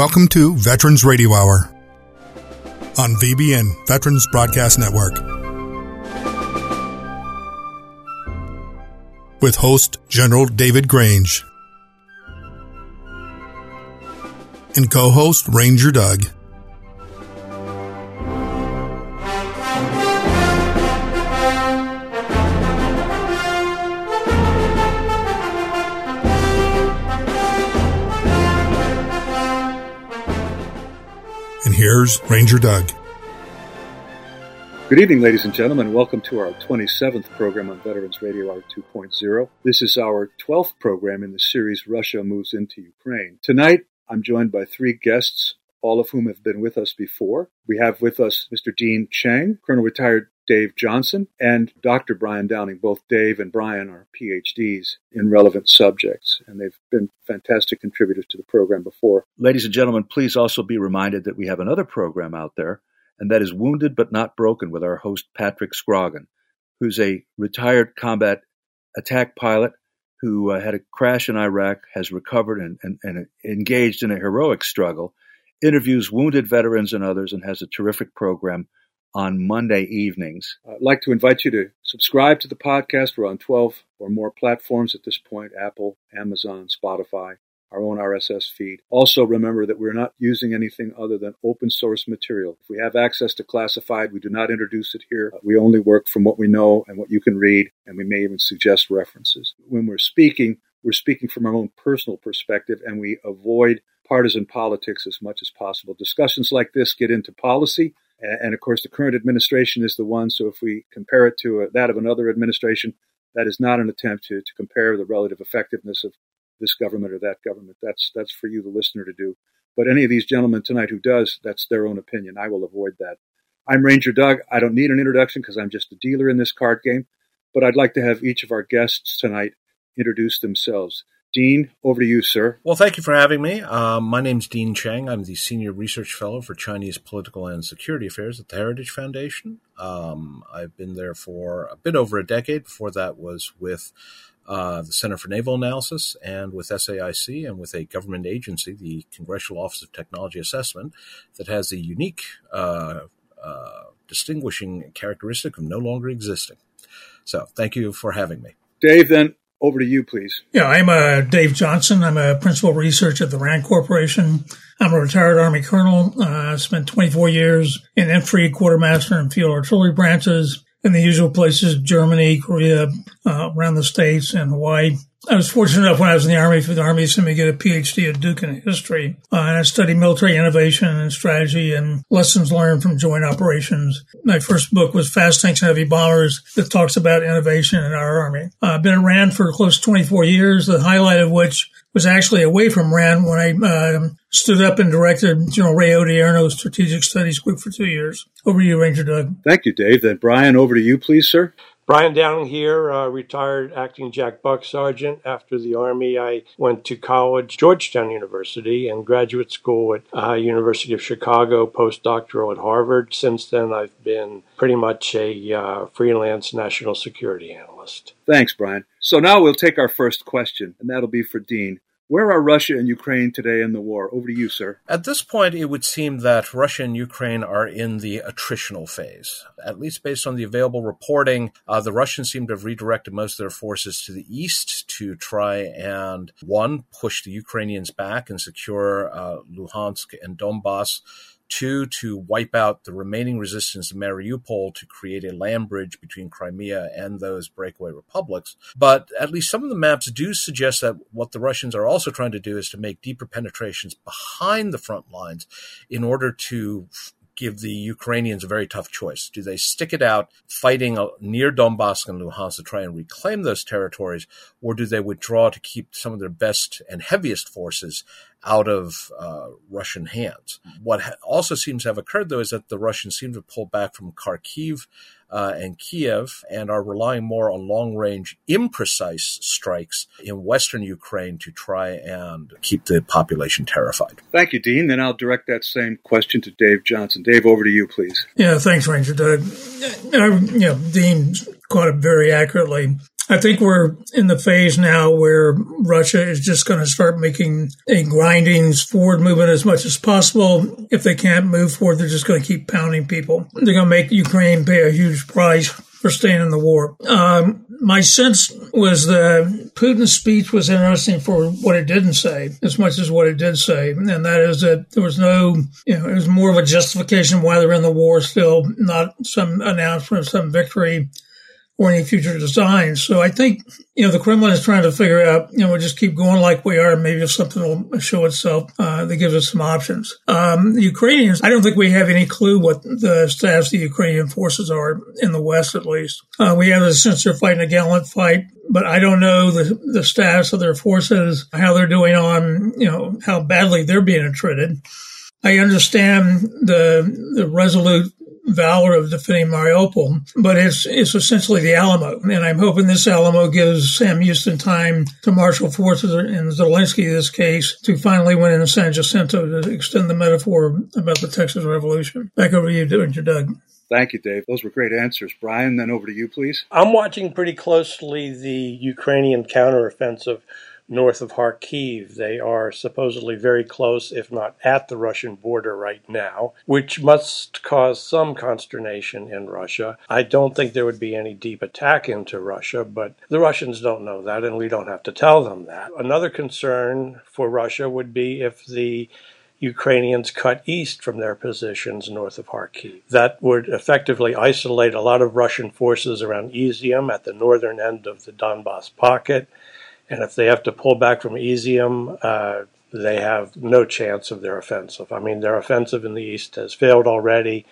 Welcome to Veterans Radio Hour on VBN, Veterans Broadcast Network. With host General David Grange and co host Ranger Doug. Here's Ranger Doug. Good evening, ladies and gentlemen. Welcome to our 27th program on Veterans Radio Hour 2.0. This is our 12th program in the series Russia Moves into Ukraine. Tonight, I'm joined by three guests, all of whom have been with us before. We have with us Mr. Dean Cheng, Colonel Retired Dave Johnson, and Dr. Brian Downing. Both Dave and Brian are PhDs in relevant subjects, and they've been fantastic contributors to the program before. Ladies and gentlemen, please also be reminded that we have another program out there, and that is Wounded But Not Broken with our host, Patrick Scroggin, who's a retired combat attack pilot who uh, had a crash in Iraq, has recovered and, and, and engaged in a heroic struggle, interviews wounded veterans and others, and has a terrific program on Monday evenings. I'd like to invite you to subscribe to the podcast. We're on 12 or more platforms at this point Apple, Amazon, Spotify, our own RSS feed. Also, remember that we're not using anything other than open source material. If we have access to classified, we do not introduce it here. We only work from what we know and what you can read, and we may even suggest references. When we're speaking, we're speaking from our own personal perspective, and we avoid partisan politics as much as possible. Discussions like this get into policy and of course, the current administration is the one. So if we compare it to a, that of another administration, that is not an attempt to, to compare the relative effectiveness of this government or that government. That's that's for you, the listener, to do. But any of these gentlemen tonight who does, that's their own opinion. I will avoid that. I'm Ranger Doug. I don't need an introduction because I'm just a dealer in this card game. But I'd like to have each of our guests tonight introduce themselves. Dean, over to you, sir. Well, thank you for having me. Um, my is Dean Cheng. I'm the Senior Research Fellow for Chinese Political and Security Affairs at the Heritage Foundation. Um, I've been there for a bit over a decade. Before that was with uh, the Center for Naval Analysis and with SAIC and with a government agency, the Congressional Office of Technology Assessment, that has a unique uh, uh, distinguishing characteristic of no longer existing. So thank you for having me. Dave, then over to you, please. Yeah, I'm uh, Dave Johnson. I'm a principal researcher at the RAND Corporation. I'm a retired Army colonel. Uh, spent 24 years in infantry, quartermaster, and field artillery branches in the usual places, Germany, Korea, uh, around the States, and Hawaii. I was fortunate enough when I was in the Army for the Army to send me get a PhD at Duke in history. Uh, and I studied military innovation and strategy and lessons learned from joint operations. My first book was Fast Tanks and Heavy Bombers that talks about innovation in our Army. Uh, I've been around for close to 24 years, the highlight of which was actually away from RAND when I uh, stood up and directed General Ray Odierno's Strategic Studies Group for two years. Over to you, Ranger Doug. Thank you, Dave. Then Brian, over to you, please, sir. Brian Downing here, uh, retired acting Jack Buck Sergeant. After the Army, I went to college, Georgetown University, and graduate school at uh, University of Chicago, postdoctoral at Harvard. Since then, I've been pretty much a uh, freelance national security analyst. Thanks, Brian. So now we'll take our first question, and that'll be for Dean. Where are Russia and Ukraine today in the war? Over to you, sir. At this point, it would seem that Russia and Ukraine are in the attritional phase. At least based on the available reporting, uh, the Russians seem to have redirected most of their forces to the east to try and, one, push the Ukrainians back and secure uh, Luhansk and Donbass two, to wipe out the remaining resistance of Mariupol to create a land bridge between Crimea and those breakaway republics. But at least some of the maps do suggest that what the Russians are also trying to do is to make deeper penetrations behind the front lines in order to give the Ukrainians a very tough choice. Do they stick it out fighting near Donbass and Luhansk to try and reclaim those territories, or do they withdraw to keep some of their best and heaviest forces out of uh, Russian hands? What ha- also seems to have occurred, though, is that the Russians seem to pull back from Kharkiv uh, and Kiev and are relying more on long range, imprecise strikes in western Ukraine to try and keep the population terrified. Thank you, Dean. Then I'll direct that same question to Dave Johnson. Dave, over to you, please. Yeah, thanks, Ranger Doug. Uh, you know, Dean caught it very accurately. I think we're in the phase now where Russia is just going to start making a grinding forward movement as much as possible. If they can't move forward, they're just going to keep pounding people. They're going to make Ukraine pay a huge price for staying in the war. Um, my sense was that Putin's speech was interesting for what it didn't say as much as what it did say. And that is that there was no, you know, it was more of a justification why they're in the war still, not some announcement of some victory or any future designs. So I think, you know, the Kremlin is trying to figure out, you know, we'll just keep going like we are. Maybe if something will show itself uh, that gives us some options. Um, the Ukrainians, I don't think we have any clue what the status of the Ukrainian forces are in the West, at least. Uh, we have a sense they're fighting a gallant fight, but I don't know the, the status of their forces, how they're doing on, you know, how badly they're being treated. I understand the the resolute valor of defending Mariupol, but it's it's essentially the Alamo, and I'm hoping this Alamo gives Sam Houston time to marshal forces in Zelensky in this case to finally win in San Jacinto to extend the metaphor about the Texas Revolution. Back over to you, Dr Doug. Thank you, Dave. Those were great answers. Brian, then over to you, please. I'm watching pretty closely the Ukrainian counteroffensive north of Kharkiv. They are supposedly very close, if not at the Russian border right now, which must cause some consternation in Russia. I don't think there would be any deep attack into Russia, but the Russians don't know that, and we don't have to tell them that. Another concern for Russia would be if the Ukrainians cut east from their positions north of Kharkiv. That would effectively isolate a lot of Russian forces around Izium at the northern end of the Donbass pocket and if they have to pull back from Izium, uh, they have no chance of their offensive. I mean, their offensive in the east has failed already,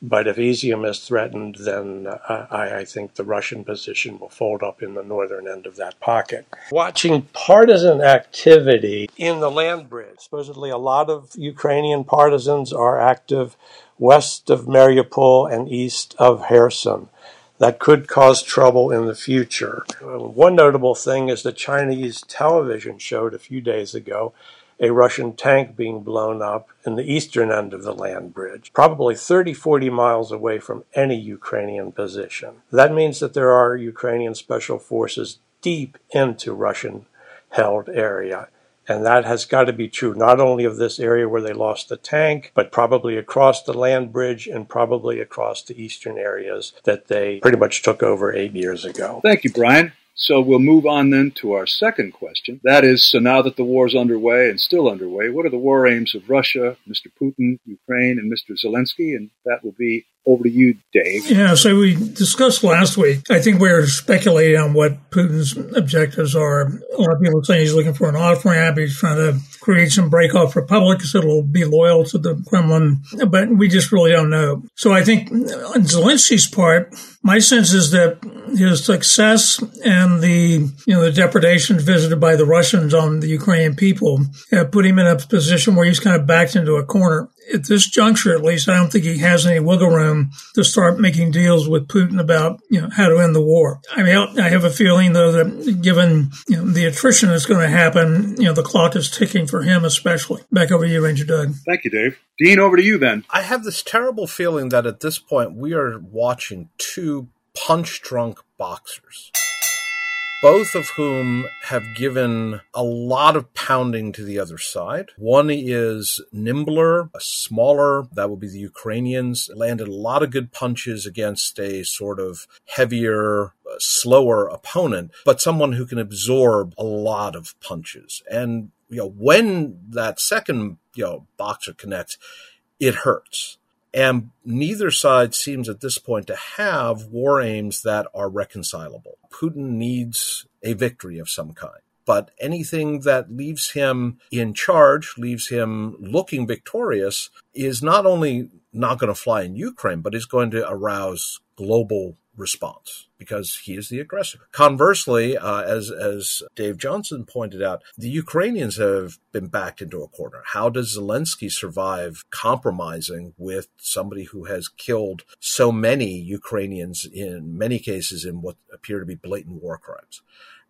but if Izium is threatened, then uh, I, I, think the Russian position will fold up in the northern end of that pocket. Watching partisan activity in the land bridge, supposedly a lot of Ukrainian partisans are active west of Mariupol and east of Kherson that could cause trouble in the future. One notable thing is the Chinese television showed a few days ago a Russian tank being blown up in the eastern end of the land bridge, probably 30, 40 miles away from any Ukrainian position. That means that there are Ukrainian special forces deep into Russian held area. And that has got to be true not only of this area where they lost the tank, but probably across the land bridge and probably across the eastern areas that they pretty much took over eight years ago. Thank you, Brian. So we'll move on then to our second question. That is, so now that the war is underway and still underway, what are the war aims of Russia, Mr. Putin, Ukraine, and Mr. Zelensky? And that will be over to you, Dave. Yeah, so we discussed last week. I think we're speculating on what Putin's objectives are. A lot of people are saying he's looking for an off ramp. He's trying to create some break off republics that'll be loyal to the Kremlin, but we just really don't know. So I think on Zelensky's part, my sense is that his success and the you know the depredations visited by the Russians on the Ukrainian people have put him in a position where he's kind of backed into a corner at this juncture, at least, I don't think he has any wiggle room to start making deals with Putin about, you know, how to end the war. I mean, I have a feeling though that given you know, the attrition that's going to happen, you know, the clock is ticking for him, especially. Back over to you, Ranger Doug. Thank you, Dave. Dean, over to you then. I have this terrible feeling that at this point we are watching two punch drunk boxers both of whom have given a lot of pounding to the other side. One is nimbler, a smaller, that would be the Ukrainians, landed a lot of good punches against a sort of heavier, uh, slower opponent, but someone who can absorb a lot of punches. And, you know, when that second, you know, boxer connects, it hurts. And neither side seems at this point to have war aims that are reconcilable. Putin needs a victory of some kind. But anything that leaves him in charge, leaves him looking victorious, is not only not going to fly in Ukraine, but is going to arouse global response because he is the aggressor. Conversely, uh, as as Dave Johnson pointed out, the Ukrainians have been backed into a corner. How does Zelensky survive compromising with somebody who has killed so many Ukrainians in many cases in what appear to be blatant war crimes?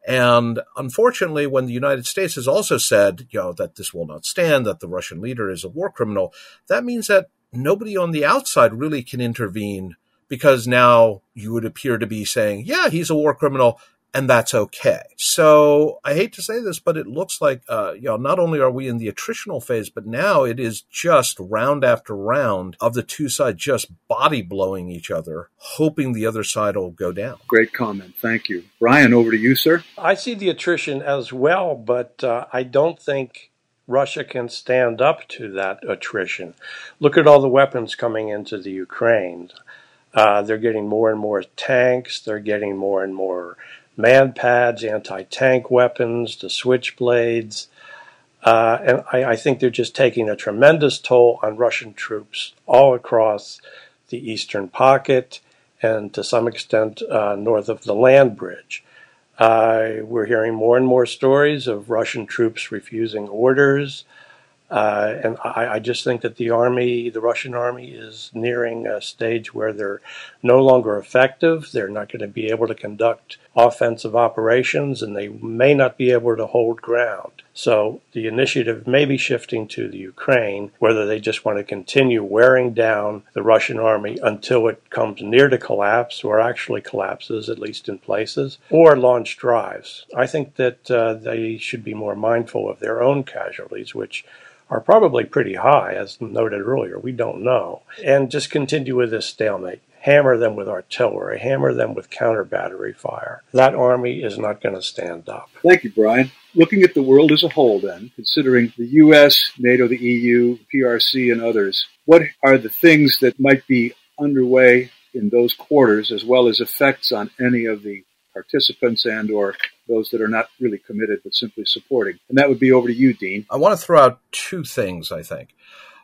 And unfortunately, when the United States has also said, you know, that this will not stand, that the Russian leader is a war criminal, that means that nobody on the outside really can intervene because now you would appear to be saying, yeah, he's a war criminal. and that's okay. So I hate to say this, but it looks like, uh, you know, not only are we in the attritional phase, but now it is just round after round of the two sides just body blowing each other, hoping the other side will go down. Great comment. Thank you. Brian, over to you, sir. I see the attrition as well, but uh, I don't think Russia can stand up to that attrition. Look at all the weapons coming into the Ukraine. Uh, they're getting more and more tanks. They're getting more and more MANPADS, anti tank weapons, the switchblades. Uh, and I, I, think they're just taking a tremendous toll on Russian troops all across the eastern pocket and to some extent uh, north of the land bridge. Uh, we're hearing more and more stories of Russian troops refusing orders, uh, and I, I, just think that the army, the Russian army, is nearing a stage where they're no longer effective. They're not going to be able to conduct offensive operations, and they may not be able to hold ground. So the initiative may be shifting to the Ukraine, whether they just want to continue wearing down the Russian army until it comes near to collapse, or actually collapses, at least in places, or launch drives. I think that uh, they should be more mindful of their own casualties, which are probably pretty high, as noted earlier. We don't know. And just continue with this stalemate. Hammer them with artillery, hammer them with counter battery fire. That army is not going to stand up. Thank you, Brian. Looking at the world as a whole, then, considering the U.S., NATO, the EU, PRC, and others, what are the things that might be underway in those quarters, as well as effects on any of the participants and or those that are not really committed but simply supporting. And that would be over to you, Dean. I want to throw out two things, I think.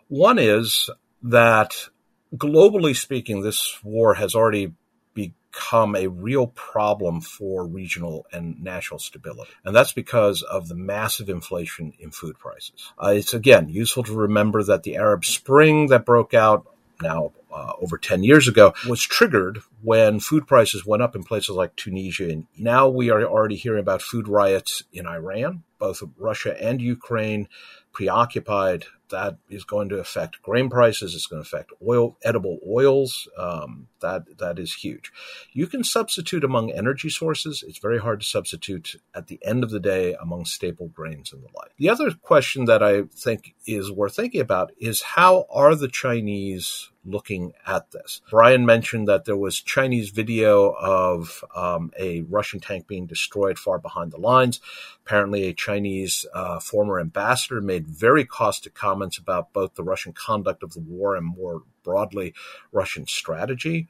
One is that globally speaking, this war has already become a real problem for regional and national stability. And that's because of the massive inflation in food prices. Uh, it's again useful to remember that the Arab Spring that broke out now uh, over 10 years ago was triggered when food prices went up in places like Tunisia. And now we are already hearing about food riots in Iran, both Russia and Ukraine preoccupied that is going to affect grain prices. It's going to affect oil, edible oils. Um, that that is huge. You can substitute among energy sources. It's very hard to substitute at the end of the day among staple grains and the like. The other question that I think is worth thinking about is how are the Chinese looking at this? Brian mentioned that there was Chinese video of um, a Russian tank being destroyed far behind the lines. Apparently, a Chinese uh, former ambassador made very caustic comments about both the Russian conduct of the war and more broadly Russian strategy.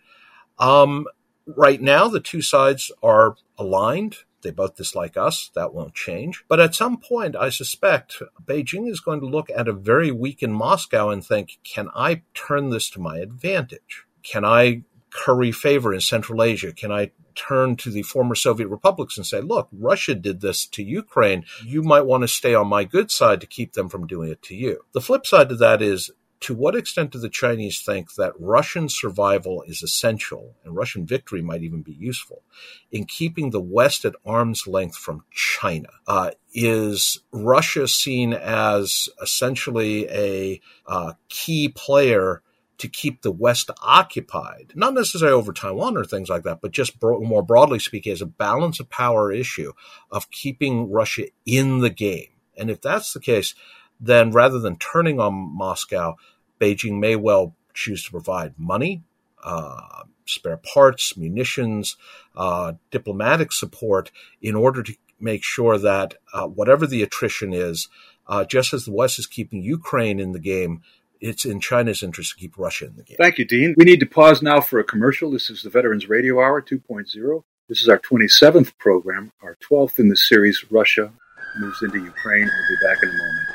Um, right now, the two sides are aligned. They both dislike us. That won't change. But at some point, I suspect Beijing is going to look at a very weakened Moscow and think, can I turn this to my advantage? Can I curry favor in Central Asia? Can I turn to the former Soviet republics and say, look, Russia did this to Ukraine. You might want to stay on my good side to keep them from doing it to you. The flip side to that is to what extent do the Chinese think that Russian survival is essential and Russian victory might even be useful in keeping the West at arm's length from China? Uh, is Russia seen as essentially a uh, key player to keep the West occupied, not necessarily over Taiwan or things like that, but just bro- more broadly speaking, as a balance of power issue of keeping Russia in the game. And if that's the case, then rather than turning on Moscow, Beijing may well choose to provide money, uh, spare parts, munitions, uh, diplomatic support in order to make sure that uh, whatever the attrition is, uh, just as the West is keeping Ukraine in the game, it's in China's interest to keep Russia in the game. Thank you, Dean. We need to pause now for a commercial. This is the Veterans Radio Hour 2.0. This is our 27th program, our 12th in the series, Russia moves into Ukraine. We'll be back in a moment.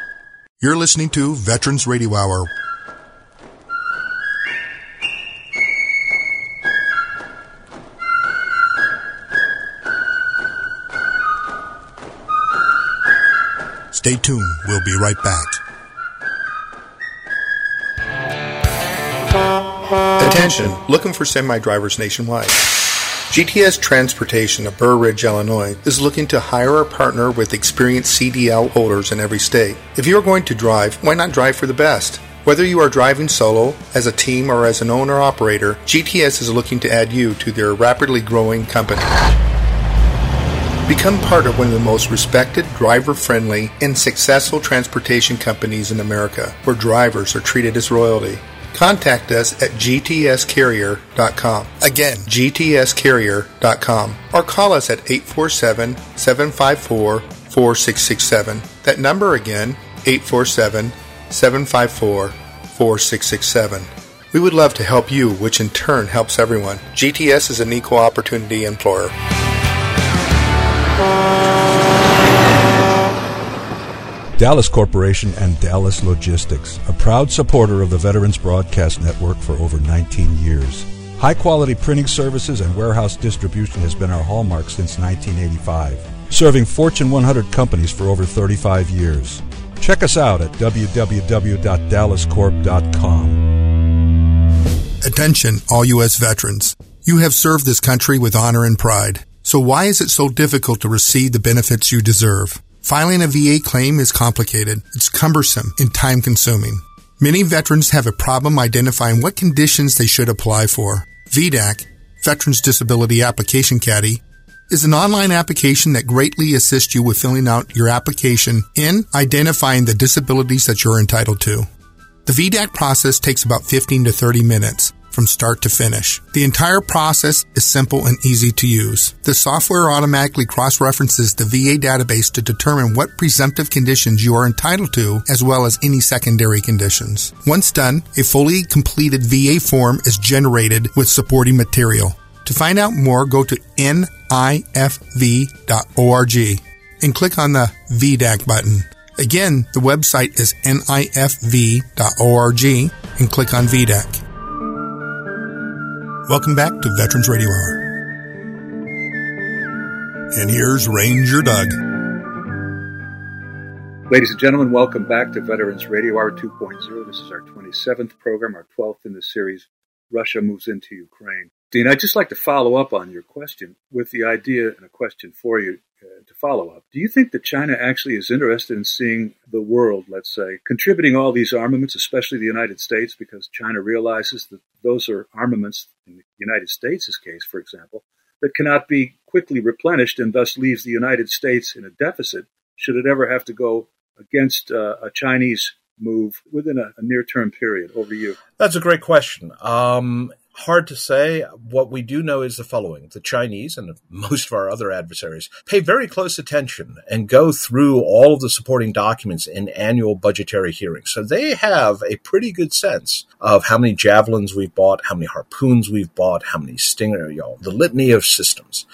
You're listening to Veterans Radio Hour. Stay tuned. We'll be right back. Attention, looking for semi drivers nationwide. GTS Transportation of Burr Ridge, Illinois is looking to hire a partner with experienced CDL holders in every state. If you are going to drive, why not drive for the best? Whether you are driving solo, as a team, or as an owner operator, GTS is looking to add you to their rapidly growing company. Become part of one of the most respected, driver friendly, and successful transportation companies in America, where drivers are treated as royalty. Contact us at gtscarrier.com. Again, gtscarrier.com. Or call us at 847 754 4667. That number again, 847 754 4667. We would love to help you, which in turn helps everyone. GTS is an equal opportunity employer. Dallas Corporation and Dallas Logistics, a proud supporter of the Veterans Broadcast Network for over 19 years. High quality printing services and warehouse distribution has been our hallmark since 1985, serving Fortune 100 companies for over 35 years. Check us out at www.dallascorp.com. Attention, all U.S. veterans. You have served this country with honor and pride. So why is it so difficult to receive the benefits you deserve? Filing a VA claim is complicated. It's cumbersome and time consuming. Many veterans have a problem identifying what conditions they should apply for. VDAC, Veterans Disability Application Caddy, is an online application that greatly assists you with filling out your application and identifying the disabilities that you're entitled to. The VDAC process takes about 15 to 30 minutes from start to finish. The entire process is simple and easy to use. The software automatically cross-references the VA database to determine what presumptive conditions you are entitled to, as well as any secondary conditions. Once done, a fully completed VA form is generated with supporting material. To find out more, go to nifv.org and click on the VDAC button. Again, the website is nifv.org and click on VDAC. Welcome back to Veterans Radio Hour. And here's Ranger Doug. Ladies and gentlemen, welcome back to Veterans Radio Hour 2.0. This is our 27th program, our 12th in the series, Russia Moves into Ukraine. Dean, I'd just like to follow up on your question with the idea and a question for you follow up. Do you think that China actually is interested in seeing the world, let's say, contributing all these armaments, especially the United States, because China realizes that those are armaments, in the United States' case, for example, that cannot be quickly replenished and thus leaves the United States in a deficit should it ever have to go against uh, a Chinese move within a, a near term period? Over you. That's a great question. Um, hard to say. What we do know is the following. The Chinese and most of our other adversaries pay very close attention and go through all of the supporting documents in annual budgetary hearings. So they have a pretty good sense of how many javelins we've bought, how many harpoons we've bought, how many Stinger, you know, the litany of systems.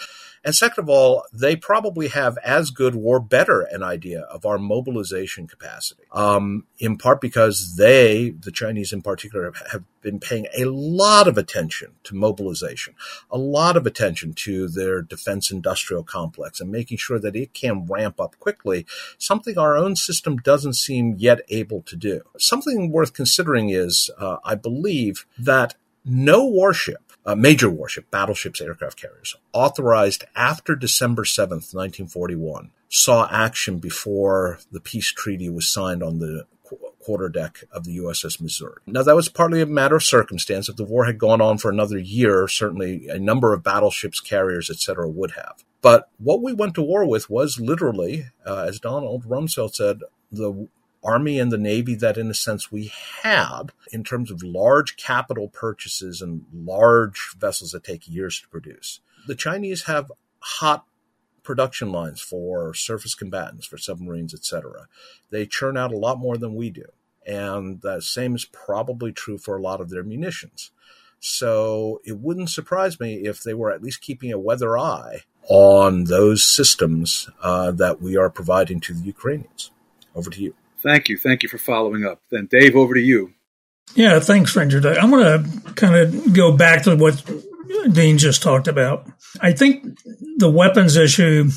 And second of all, they probably have as good or better an idea of our mobilization capacity, um, in part because they, the Chinese in particular, have been paying a lot of attention to mobilization, a lot of attention to their defense industrial complex and making sure that it can ramp up quickly, something our own system doesn't seem yet able to do. Something worth considering is, uh, I believe, that no warship uh, major warship, battleships, aircraft carriers, authorized after December 7th, 1941, saw action before the peace treaty was signed on the quarter deck of the USS Missouri. Now, that was partly a matter of circumstance. If the war had gone on for another year, certainly a number of battleships, carriers, etc., would have. But what we went to war with was literally, uh, as Donald Rumsfeld said, the Army and the Navy that, in a sense, we had in terms of large capital purchases and large vessels that take years to produce. The Chinese have hot production lines for surface combatants, for submarines, etc. They churn out a lot more than we do. And the same is probably true for a lot of their munitions. So it wouldn't surprise me if they were at least keeping a weather eye on those systems uh, that we are providing to the Ukrainians. Over to you. Thank you. Thank you for following up. Then, Dave, over to you. Yeah, thanks, Ranger. I'm going to kind of go back to what Dean just talked about. I think the weapons issue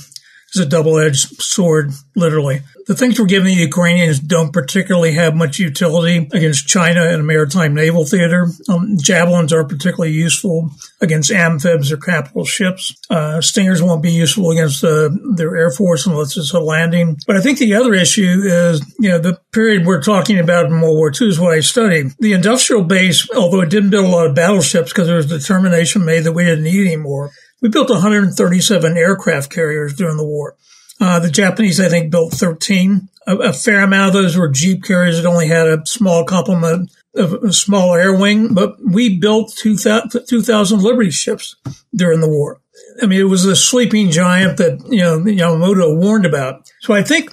is a double edged sword, literally. The things we're giving the Ukrainians don't particularly have much utility against China in a maritime naval theater. Um, javelins aren't particularly useful against amphibs or capital ships. Uh, stingers won't be useful against uh, their air force unless it's a landing. But I think the other issue is, you know, the period we're talking about in World War II is what I studied. The industrial base, although it didn't build a lot of battleships because there was determination made that we didn't need any more, We built 137 aircraft carriers during the war. Uh, the Japanese, I think, built 13. A, a, fair amount of those were Jeep carriers that only had a small complement of a small air wing, but we built 2,000, 2,000 Liberty ships during the war. I mean, it was the sleeping giant that, you know, Yamamoto warned about. So I think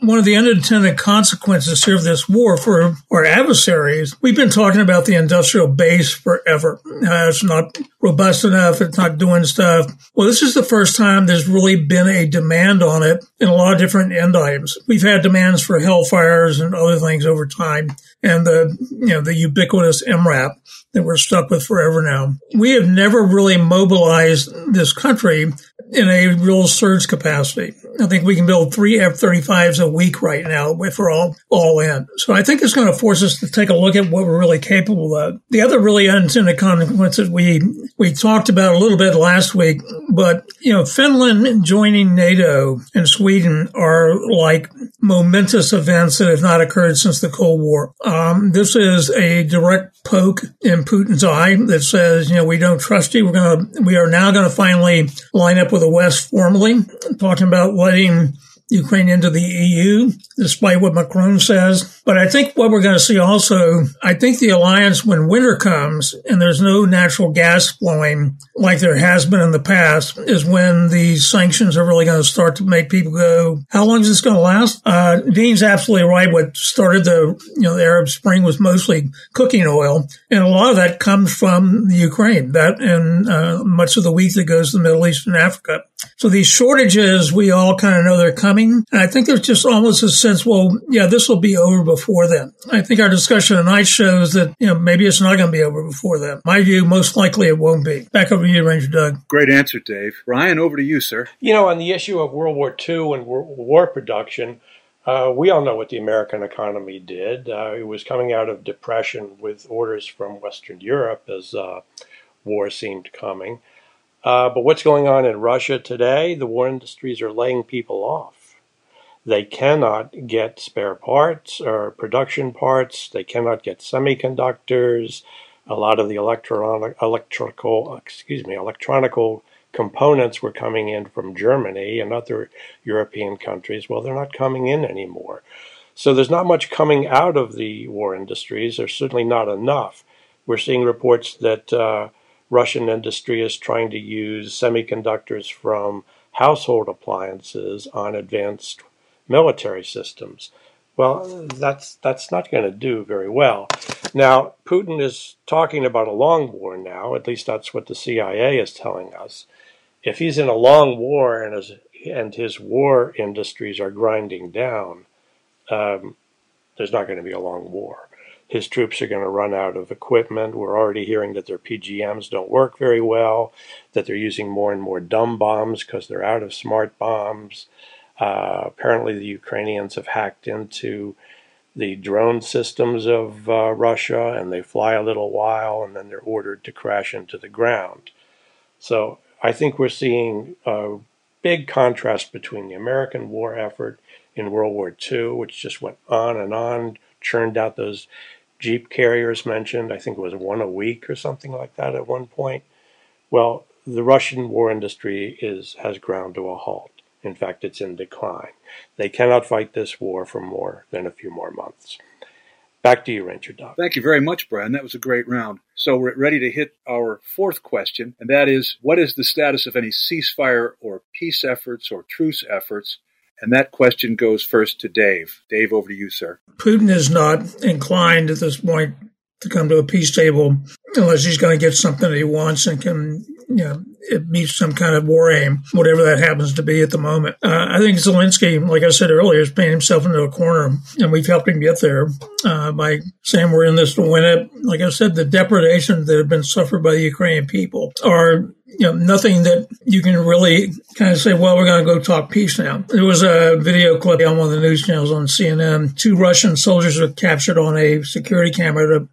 one of the unintended consequences of this war for our adversaries, we've been talking about the industrial base forever. Uh, it's not robust enough. It's not doing stuff. Well, this is the first time there's really been a demand on it in a lot of different end items. We've had demands for hellfires and other things over time and the, you know, the ubiquitous MRAP that we're stuck with forever now. We have never really mobilized this country in a real surge capacity. I think we can build three F-35s a week right now if we're all, all in. So I think it's going to force us to take a look at what we're really capable of. The other really unintended consequences we, we talked about a little bit last week, but, you know, Finland joining NATO and Sweden are like momentous events that have not occurred since the Cold War. Um, this is a direct poke in Putin's eye that says, you know, we don't trust you. We're going to, we are now going to finally line up with the West formally, talking about letting Ukraine into the EU, despite what Macron says. But I think what we're going to see also, I think the alliance, when winter comes and there's no natural gas flowing like there has been in the past, is when these sanctions are really going to start to make people go, how long is this going to last? Uh, Dean's absolutely right. What started the, you know, the Arab Spring was mostly cooking oil. And a lot of that comes from the Ukraine, that and uh, much of the wheat that goes to the Middle East and Africa. So these shortages, we all kind of know they're coming. And I think there's just almost a sense, well, yeah, this will be over before then. I think our discussion tonight shows that, you know, maybe it's not going to be over before then. My view, most likely it won't be. Back over to you, Ranger Doug. Great answer, Dave. Ryan, over to you, sir. You know, on the issue of World War II and war production, uh, we all know what the American economy did. Uh, it was coming out of depression with orders from Western Europe as uh, war seemed coming. Uh, but what's going on in Russia today? The war industries are laying people off. They cannot get spare parts or production parts. They cannot get semiconductors. A lot of the electronic, electrical, excuse me, electronical components were coming in from Germany and other European countries. Well, they're not coming in anymore. So there's not much coming out of the war industries. There's certainly not enough. We're seeing reports that uh, Russian industry is trying to use semiconductors from household appliances on advanced military systems. Well, that's that's not going to do very well. Now, Putin is talking about a long war now. At least that's what the CIA is telling us. If he's in a long war and his and his war industries are grinding down, um, there's not going to be a long war his troops are going to run out of equipment. We're already hearing that their PGMs don't work very well, that they're using more and more dumb bombs because they're out of smart bombs. Uh, apparently, the Ukrainians have hacked into the drone systems of uh, Russia and they fly a little while and then they're ordered to crash into the ground. So I think we're seeing a big contrast between the American war effort in World War II, which just went on and on, churned out those Jeep carriers mentioned. I think it was one a week or something like that at one point. Well, the Russian war industry is has ground to a halt. In fact, it's in decline. They cannot fight this war for more than a few more months. Back to you, Ranger Doug. Thank you very much, Brian. That was a great round. So we're ready to hit our fourth question, and that is what is the status of any ceasefire or peace efforts or truce efforts and that question goes first to Dave. Dave, over to you, sir. Putin is not inclined at this point to come to a peace table unless he's going to get something that he wants and can, you know, it meets some kind of war aim, whatever that happens to be at the moment. Uh, I think Zelensky, like I said earlier, is painting himself into a corner, and we've helped him get there uh, by saying we're in this to win it. Like I said, the depredations that have been suffered by the Ukrainian people are you know, nothing that you can really kind of say, well, we're going to go talk peace now. There was a video clip on one of the news channels on CNN. Two Russian soldiers were captured on a security camera at,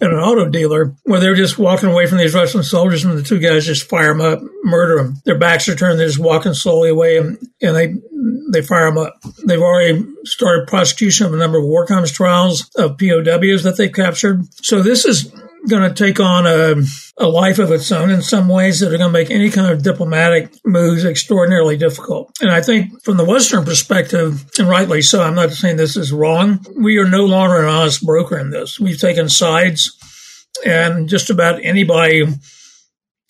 at an auto dealer where they're just walking away from these Russian soldiers and the two guys just fire them up, murder them. Their backs are turned. They're just walking slowly away and, and they, they fire them up. They've already started prosecution of a number of war crimes trials of POWs that they've captured. So this is going to take on a, a life of its own in some ways that are going to make any kind of diplomatic moves extraordinarily difficult. And I think from the Western perspective, and rightly so, I'm not saying this is wrong, we are no longer an honest broker in this. We've taken sides, and just about anybody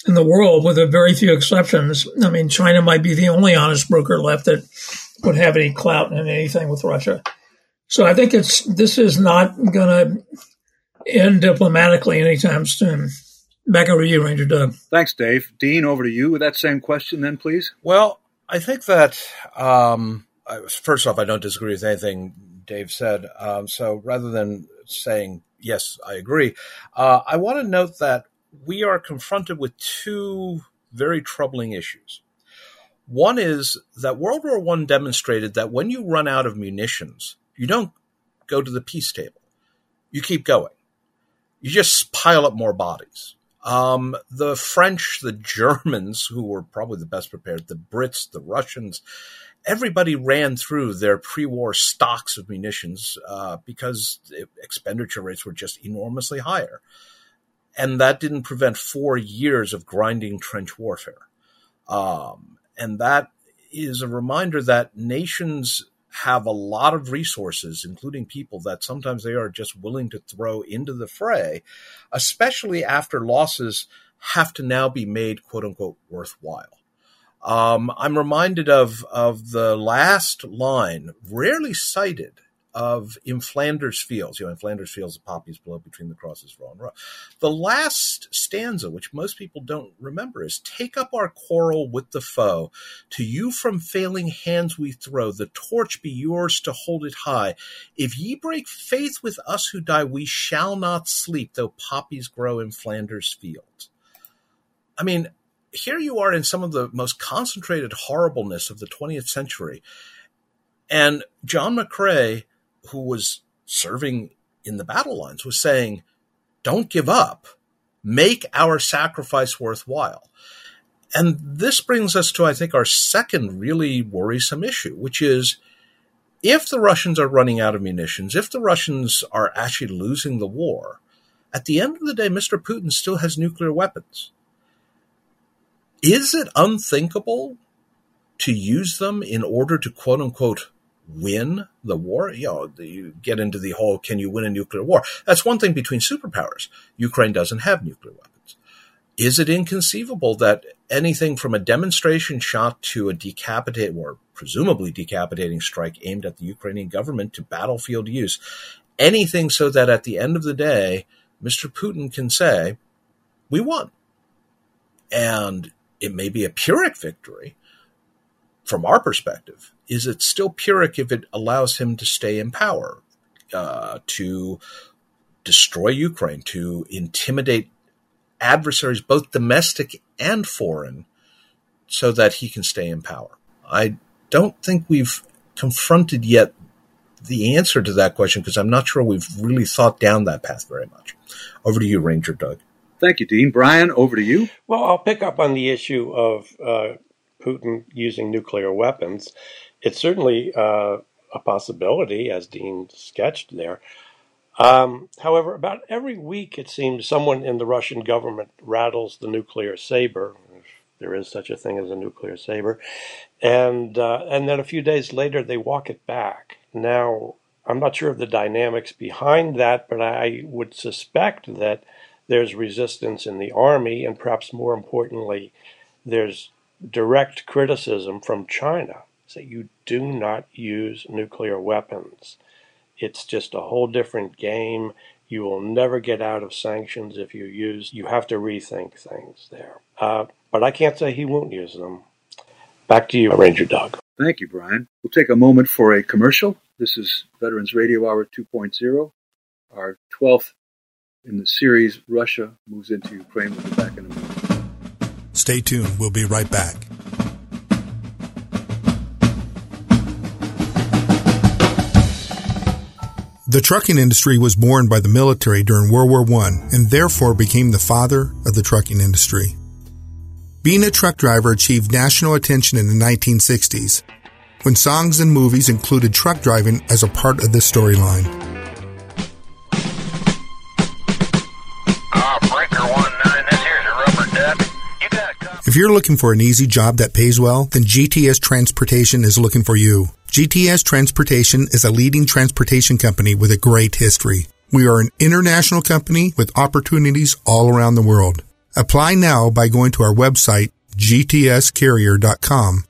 in the world, with a very few exceptions, I mean, China might be the only honest broker left that would have any clout in anything with Russia. So I think it's this is not going to end diplomatically anytime soon. Back over to you, Ranger Doug. Thanks, Dave. Dean, over to you with that same question, then, please. Well, I think that um, first off, I don't disagree with anything Dave said. Um, so rather than saying yes, I agree, uh, I want to note that we are confronted with two very troubling issues. One is that World War I demonstrated that when you run out of munitions, you don't go to the peace table. You keep going. You just pile up more bodies. Um, the French, the Germans, who were probably the best prepared, the Brits, the Russians, everybody ran through their pre-war stocks of munitions uh, because expenditure rates were just enormously higher, and that didn't prevent four years of grinding trench warfare. Um, and that is a reminder that nations have a lot of resources, including people that sometimes they are just willing to throw into the fray, especially after losses have to now be made quote unquote worthwhile. Um, I'm reminded of of the last line, rarely cited of in Flanders Fields, you know, in Flanders Fields, the poppies blow between the crosses row and row. The last stanza, which most people don't remember, is take up our quarrel with the foe. To you from failing hands we throw, the torch be yours to hold it high. If ye break faith with us who die, we shall not sleep, though poppies grow in Flanders Fields. I mean, here you are in some of the most concentrated horribleness of the 20th century. And John McCrae who was serving in the battle lines was saying, don't give up. Make our sacrifice worthwhile. And this brings us to, I think, our second really worrisome issue, which is if the Russians are running out of munitions, if the Russians are actually losing the war, at the end of the day, Mr. Putin still has nuclear weapons. Is it unthinkable to use them in order to quote unquote win the war. You know, you get into the whole can you win a nuclear war? That's one thing between superpowers. Ukraine doesn't have nuclear weapons. Is it inconceivable that anything from a demonstration shot to a decapitating or presumably decapitating strike aimed at the Ukrainian government to battlefield use, anything so that at the end of the day, Mr. Putin can say, we won. And it may be a Pyrrhic victory from our perspective is it still Pyrrhic if it allows him to stay in power, uh, to destroy Ukraine, to intimidate adversaries, both domestic and foreign, so that he can stay in power? I don't think we've confronted yet the answer to that question because I'm not sure we've really thought down that path very much. Over to you, Ranger Doug. Thank you, Dean. Brian, over to you. Well, I'll pick up on the issue of uh, Putin using nuclear weapons. It's certainly uh, a possibility, as Dean sketched there. Um, however, about every week it seems someone in the Russian government rattles the nuclear saber, if there is such a thing as a nuclear saber, and uh, and then a few days later they walk it back. Now, I'm not sure of the dynamics behind that, but I would suspect that there's resistance in the army, and perhaps more importantly, there's direct criticism from China. Say you do not use nuclear weapons. It's just a whole different game. You will never get out of sanctions if you use. You have to rethink things there. Uh, but I can't say he won't use them. Back to you, Ranger Doug. Thank you, Brian. We'll take a moment for a commercial. This is Veterans Radio Hour 2.0, our 12th in the series Russia Moves into Ukraine. We'll be back in a moment. Stay tuned. We'll be right back. The trucking industry was born by the military during World War I and therefore became the father of the trucking industry. Being a truck driver achieved national attention in the 1960s when songs and movies included truck driving as a part of the storyline. If you're looking for an easy job that pays well, then GTS Transportation is looking for you. GTS Transportation is a leading transportation company with a great history. We are an international company with opportunities all around the world. Apply now by going to our website, gtscarrier.com,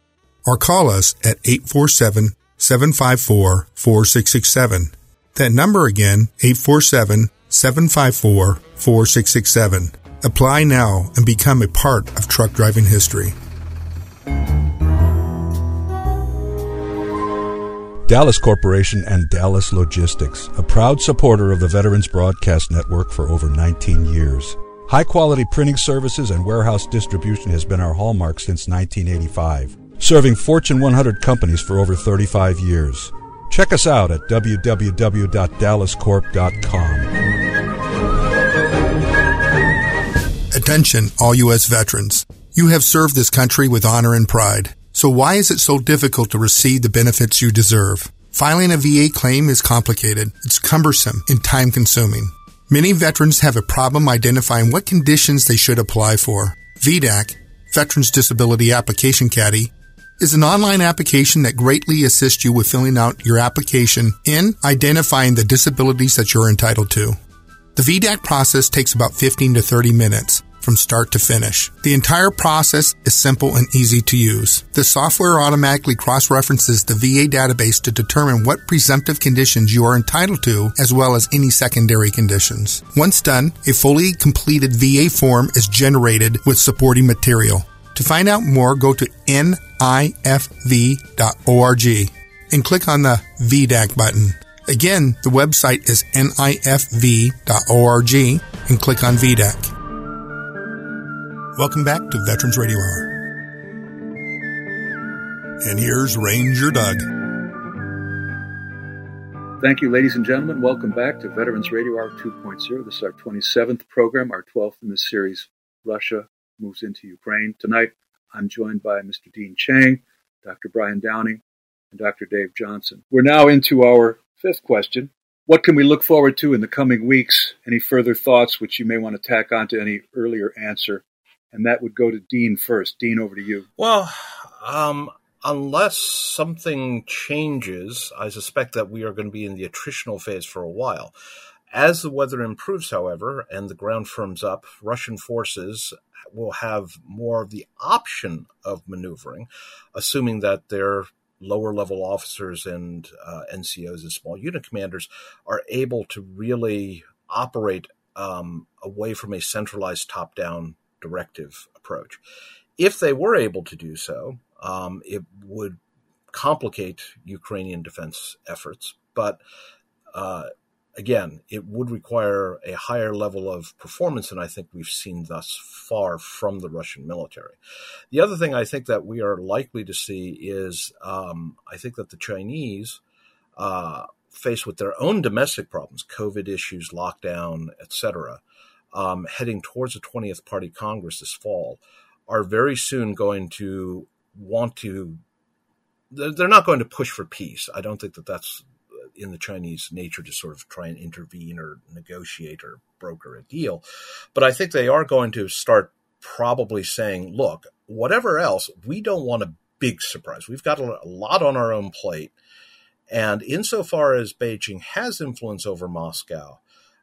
or call us at 847 754 4667. That number again, 847 754 4667. Apply now and become a part of truck driving history. Dallas Corporation and Dallas Logistics, a proud supporter of the Veterans Broadcast Network for over 19 years. High quality printing services and warehouse distribution has been our hallmark since 1985, serving Fortune 100 companies for over 35 years. Check us out at www.dallascorp.com. Attention, all U.S. veterans. You have served this country with honor and pride. So why is it so difficult to receive the benefits you deserve? Filing a VA claim is complicated. It's cumbersome and time consuming. Many veterans have a problem identifying what conditions they should apply for. VDAC, Veterans Disability Application Caddy, is an online application that greatly assists you with filling out your application and identifying the disabilities that you're entitled to. The VDAC process takes about 15 to 30 minutes from start to finish. The entire process is simple and easy to use. The software automatically cross-references the VA database to determine what presumptive conditions you are entitled to as well as any secondary conditions. Once done, a fully completed VA form is generated with supporting material. To find out more, go to nifv.org and click on the VDAC button. Again, the website is nifv.org and click on VDAC. Welcome back to Veterans Radio Hour. And here's Ranger Doug. Thank you, ladies and gentlemen. Welcome back to Veterans Radio Hour 2.0. This is our 27th program, our 12th in the series, Russia Moves into Ukraine. Tonight, I'm joined by Mr. Dean Cheng, Dr. Brian Downing, and Dr. Dave Johnson. We're now into our fifth question. What can we look forward to in the coming weeks? Any further thoughts which you may want to tack on to any earlier answer? And that would go to Dean first. Dean, over to you. Well, um, unless something changes, I suspect that we are going to be in the attritional phase for a while. As the weather improves, however, and the ground firms up, Russian forces will have more of the option of maneuvering, assuming that their lower level officers and uh, NCOs and small unit commanders are able to really operate um, away from a centralized top down directive approach. If they were able to do so, um, it would complicate Ukrainian defense efforts. But uh, again, it would require a higher level of performance than I think we've seen thus far from the Russian military. The other thing I think that we are likely to see is um, I think that the Chinese. Uh, faced with their own domestic problems, COVID issues, lockdown, etc., um, heading towards the 20th Party Congress this fall are very soon going to want to. They're not going to push for peace. I don't think that that's in the Chinese nature to sort of try and intervene or negotiate or broker a deal. But I think they are going to start probably saying, look, whatever else, we don't want a big surprise. We've got a lot on our own plate. And insofar as Beijing has influence over Moscow,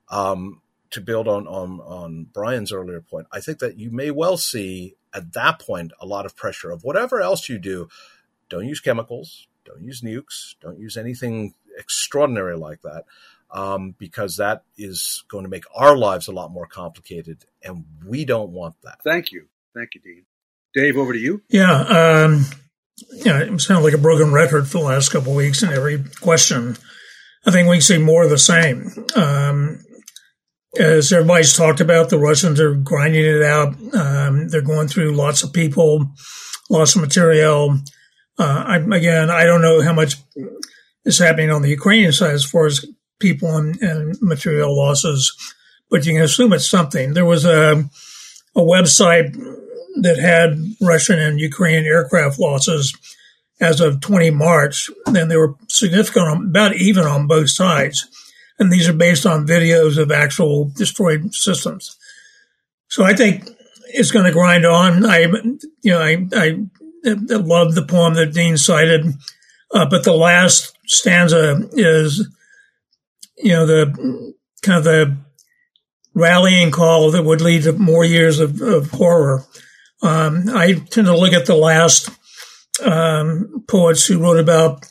um, to build on, on on Brian's earlier point, I think that you may well see at that point a lot of pressure of whatever else you do, don't use chemicals, don't use nukes, don't use anything extraordinary like that, um, because that is going to make our lives a lot more complicated, and we don't want that. Thank you, thank you, Dean. Dave, over to you. Yeah, um, yeah, it sounds like a broken record for the last couple of weeks in every question. I think we see more of the same. Um, as everybody's talked about, the Russians are grinding it out. Um, they're going through lots of people, lots of material. Uh, I, again, I don't know how much is happening on the Ukrainian side as far as people and, and material losses, but you can assume it's something. There was a, a website that had Russian and Ukrainian aircraft losses as of 20 March, and they were significant, about even on both sides and these are based on videos of actual destroyed systems. So I think it's going to grind on. I, you know, I, I, I love the poem that Dean cited, uh, but the last stanza is, you know, the kind of the rallying call that would lead to more years of, of horror. Um, I tend to look at the last um, poets who wrote about,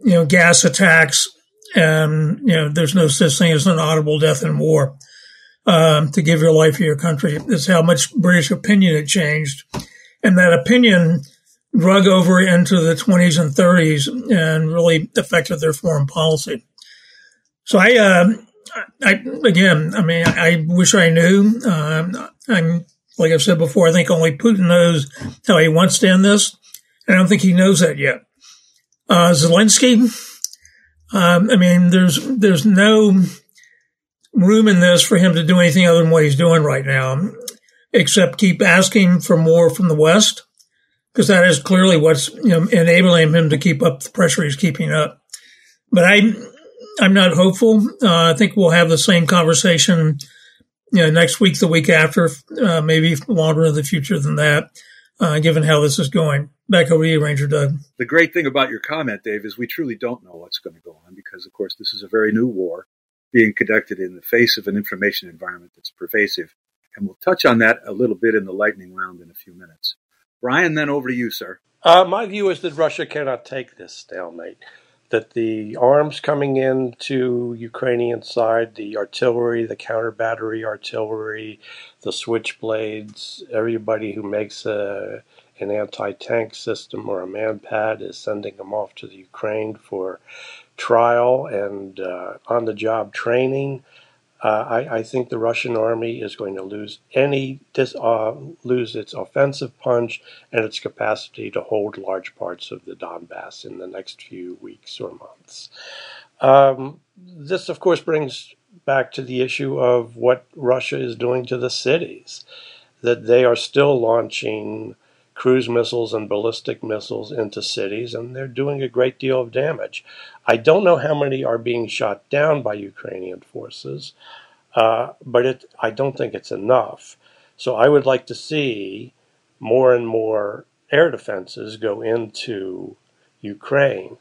you know, gas attacks and, you know, there's no such thing as an audible death in war. Um, to give your life for your country is how much British opinion had changed. And that opinion drug over into the 20s and 30s and really affected their foreign policy. So I, uh, I, again, I mean, I wish I knew. Uh, I'm, like I've said before, I think only Putin knows how he wants to end this. And I don't think he knows that yet. Uh, Zelensky, um, I mean, there's, there's no room in this for him to do anything other than what he's doing right now, except keep asking for more from the West, because that is clearly what's you know, enabling him to keep up the pressure he's keeping up. But I, I'm not hopeful. Uh, I think we'll have the same conversation, you know, next week, the week after, uh, maybe longer in the future than that, uh, given how this is going. Back over to you, Ranger Doug. The great thing about your comment, Dave, is we truly don't know what's going to go on because, of course, this is a very new war being conducted in the face of an information environment that's pervasive. And we'll touch on that a little bit in the lightning round in a few minutes. Brian, then over to you, sir. Uh, my view is that Russia cannot take this stalemate that the arms coming in to Ukrainian side, the artillery, the counter battery artillery, the switchblades, everybody who makes a an anti-tank system or a manpad is sending them off to the Ukraine for trial and uh, on-the-job training. Uh, I, I, think the Russian army is going to lose any dis, uh, lose its offensive punch and its capacity to hold large parts of the Donbass in the next few weeks or months. Um, this, of course, brings back to the issue of what Russia is doing to the cities, that they are still launching cruise missiles and ballistic missiles into cities, and they're doing a great deal of damage. I don't know how many are being shot down by Ukrainian forces, uh, but it, I don't think it's enough. So I would like to see more and more air defenses go into Ukraine.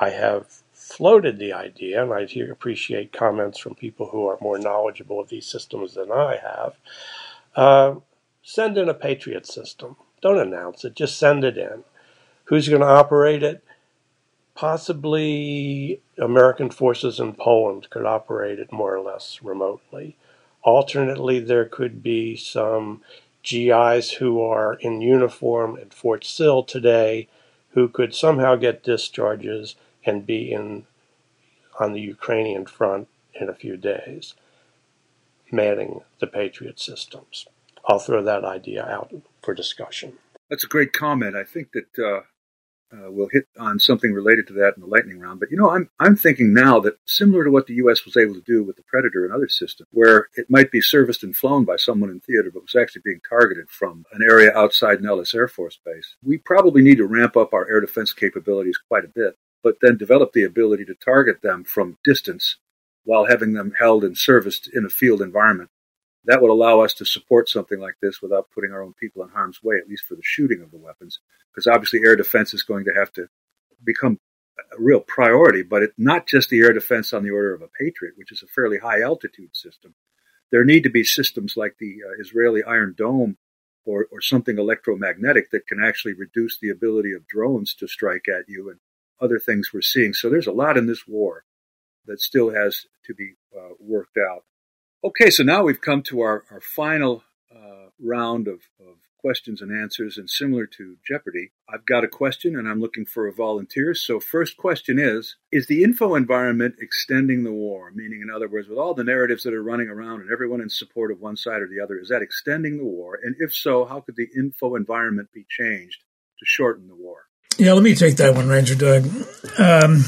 I have floated the idea, and I appreciate comments from people who are more knowledgeable of these systems than I have. Uh, send in a Patriot system. Don't announce it, just send it in. Who's going to operate it? Possibly American forces in Poland could operate it more or less remotely. Alternately, there could be some GIs who are in uniform at Fort Sill today who could somehow get discharges and be in on the Ukrainian front in a few days, manning the Patriot systems. I'll throw that idea out for discussion. That's a great comment. I think that uh, uh, we'll hit on something related to that in the lightning round. But you know, I'm I'm thinking now that similar to what the U.S. was able to do with the Predator and other systems, where it might be serviced and flown by someone in theater, but was actually being targeted from an area outside Nellis Air Force Base. We probably need to ramp up our air defense capabilities quite a bit, but then develop the ability to target them from distance while having them held and serviced in a field environment that would allow us to support something like this without putting our own people in harm's way, at least for the shooting of the weapons. Because obviously, air defense is going to have to become a real priority, but it, not just the air defense on the order of a Patriot, which is a fairly high altitude system. There need to be systems like the uh, Israeli Iron Dome or, or something electromagnetic that can actually reduce the ability of drones to strike at you and other things we're seeing. So there's a lot in this war that still has to be uh, worked out. Okay, so now we've come to our, our final uh, round of, of questions and answers. And similar to Jeopardy, I've got a question and I'm looking for a volunteer. So, first question is Is the info environment extending the war? Meaning, in other words, with all the narratives that are running around and everyone in support of one side or the other, is that extending the war? And if so, how could the info environment be changed to shorten the war? Yeah, let me take that one, Ranger Doug. Um,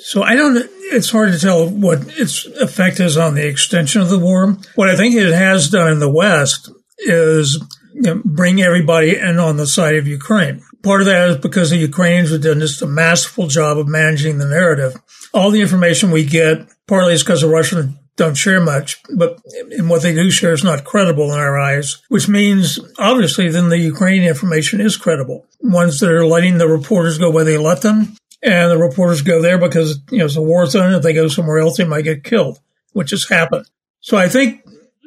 so I don't, it's hard to tell what its effect is on the extension of the war. What I think it has done in the West is you know, bring everybody in on the side of Ukraine. Part of that is because the Ukrainians have done just a masterful job of managing the narrative. All the information we get, partly is because the Russians don't share much, but and what they do share is not credible in our eyes, which means obviously then the Ukrainian information is credible. Ones that are letting the reporters go where they let them, and the reporters go there because you know it's a war zone. If they go somewhere else, they might get killed, which has happened. So I think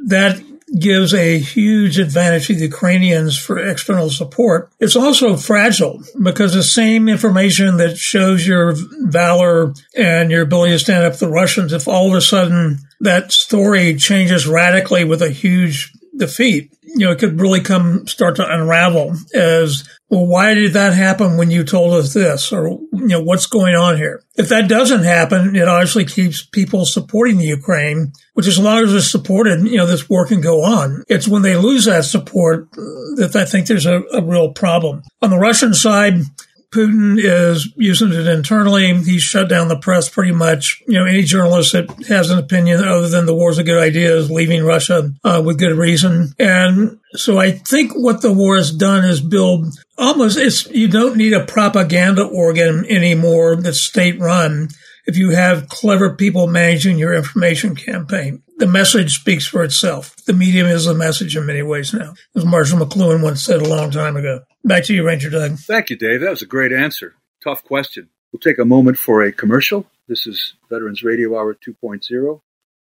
that gives a huge advantage to the Ukrainians for external support. It's also fragile because the same information that shows your valor and your ability to stand up to the Russians, if all of a sudden that story changes radically with a huge defeat, you know, it could really come start to unravel as well, why did that happen when you told us this? Or, you know, what's going on here? If that doesn't happen, it obviously keeps people supporting the Ukraine, which as long as it's supported, you know, this war can go on. It's when they lose that support uh, that I think there's a, a real problem. On the Russian side, Putin is using it internally. He's shut down the press pretty much. You know, any journalist that has an opinion other than the war's a good idea is leaving Russia uh, with good reason. And so I think what the war has done is build almost it's you don't need a propaganda organ anymore that's state run if you have clever people managing your information campaign. The message speaks for itself. The medium is the message in many ways now, as Marshall McLuhan once said a long time ago. Back to you, Ranger Doug. Thank you, Dave. That was a great answer. Tough question. We'll take a moment for a commercial. This is Veterans Radio Hour 2.0,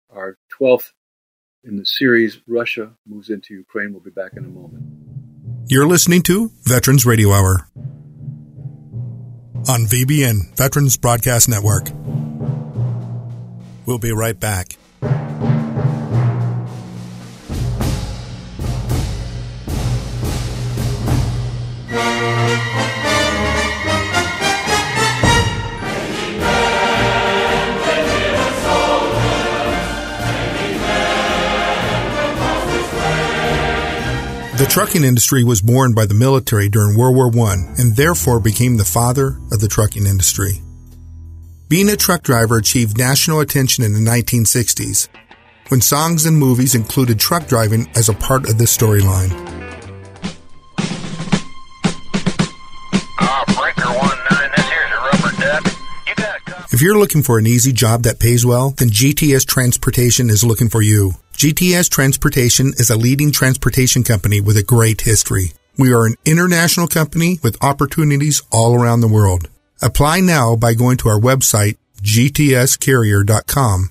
our 12th in the series Russia Moves into Ukraine. We'll be back in a moment. You're listening to Veterans Radio Hour on VBN, Veterans Broadcast Network. We'll be right back. Trucking industry was born by the military during World War I and therefore became the father of the trucking industry. Being a truck driver achieved national attention in the 1960s when songs and movies included truck driving as a part of the storyline. If you're looking for an easy job that pays well, then GTS Transportation is looking for you. GTS Transportation is a leading transportation company with a great history. We are an international company with opportunities all around the world. Apply now by going to our website, gtscarrier.com,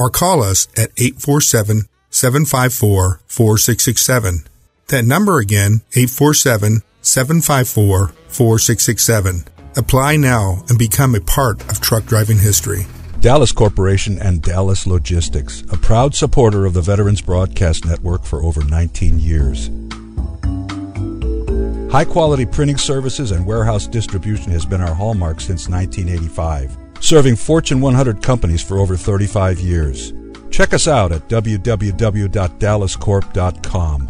or call us at 847-754-4667. That number again, 847-754-4667. Apply now and become a part of truck driving history. Dallas Corporation and Dallas Logistics, a proud supporter of the Veterans Broadcast Network for over 19 years. High quality printing services and warehouse distribution has been our hallmark since 1985, serving Fortune 100 companies for over 35 years. Check us out at www.dallascorp.com.